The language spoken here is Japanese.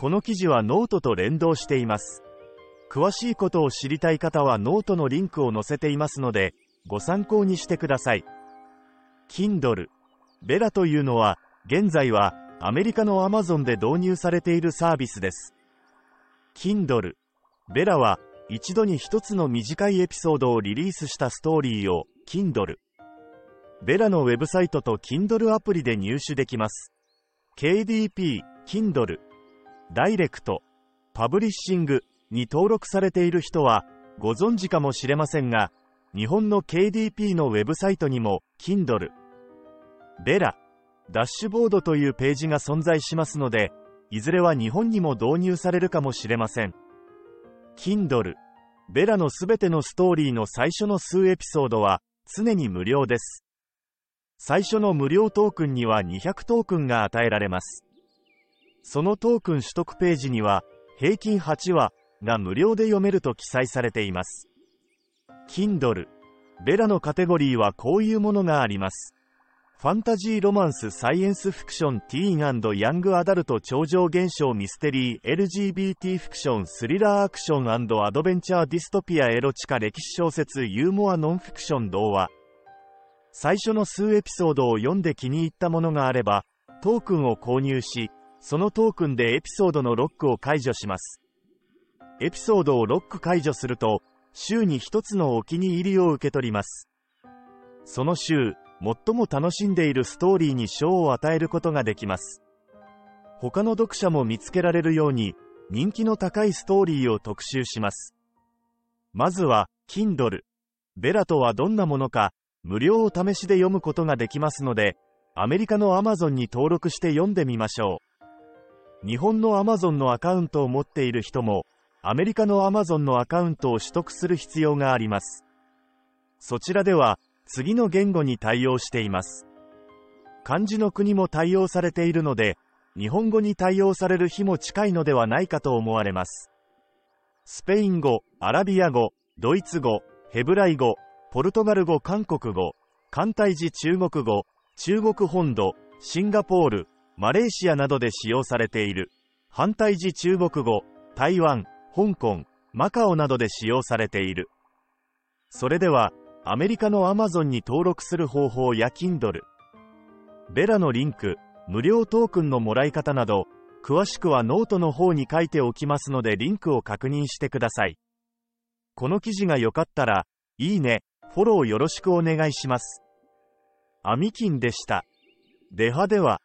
この記事はノートと連動しています。詳しいことを知りたい方はノートのリンクを載せていますので、ご参考にしてください。 Kindle Vella というのは、現在はアメリカの Amazon で導入されているサービスです。 Kindle Vella は、一度に一つの短いエピソードをリリースしたストーリーを Kindle。ベラのウェブサイトと Kindle アプリで入手できます。KDP、Kindle、ダイレクト、パブリッシングに登録されている人はご存知かもしれませんが、日本の KDP のウェブサイトにも Kindle、ベラ、ダッシュボードというページが存在しますので、いずれは日本にも導入されるかもしれません。Kindle、ベラのすべてのストーリーの最初の数エピソードは常に無料です。最初の無料トークンには200トークンが与えられます。そのトークン取得ページには平均8話が無料で読めると記載されています。Kindle、ベラのカテゴリーはこういうものがあります。ファンタジーロマンスサイエンスフィクションティーンヤングアダルト超常現象ミステリー LGBT フィクションスリラーアクションアドベンチャーディストピアエロチカ歴史小説ユーモアノンフィクション童話最初の数エピソードを読んで気に入ったものがあればトークンを購入しそのトークンでエピソードのロックを解除しますエピソードをロック解除すると週に一つのお気に入りを受け取りますその週最も楽しんでいるストーリーに賞を与えることができます。他の読者も見つけられるように、人気の高いストーリーを特集します。まずは、Kindle。ベラとはどんなものか、無料を試しで読むことができますので、アメリカの Amazon に登録して読んでみましょう。日本の Amazon のアカウントを持っている人も、アメリカの Amazon のアカウントを取得する必要があります。そちらでは、次の言語に対応しています。漢字の国も対応されているので、日本語に対応される日も近いのではないかと思われます。スペイン語、アラビア語、ドイツ語、ヘブライ語、ポルトガル語、韓国語、簡体字中国語、中国本土、シンガポール、マレーシアなどで使用されている、反対字中国語、台湾、香港、マカオなどで使用されている。それでは、アメリカの Amazon に登録する方法や Kindle、ベラのリンク、無料トークンのもらい方など、詳しくはノートの方に書いておきますのでリンクを確認してください。この記事が良かったら、いいね、フォローよろしくお願いします。アミキンでした。ではでは。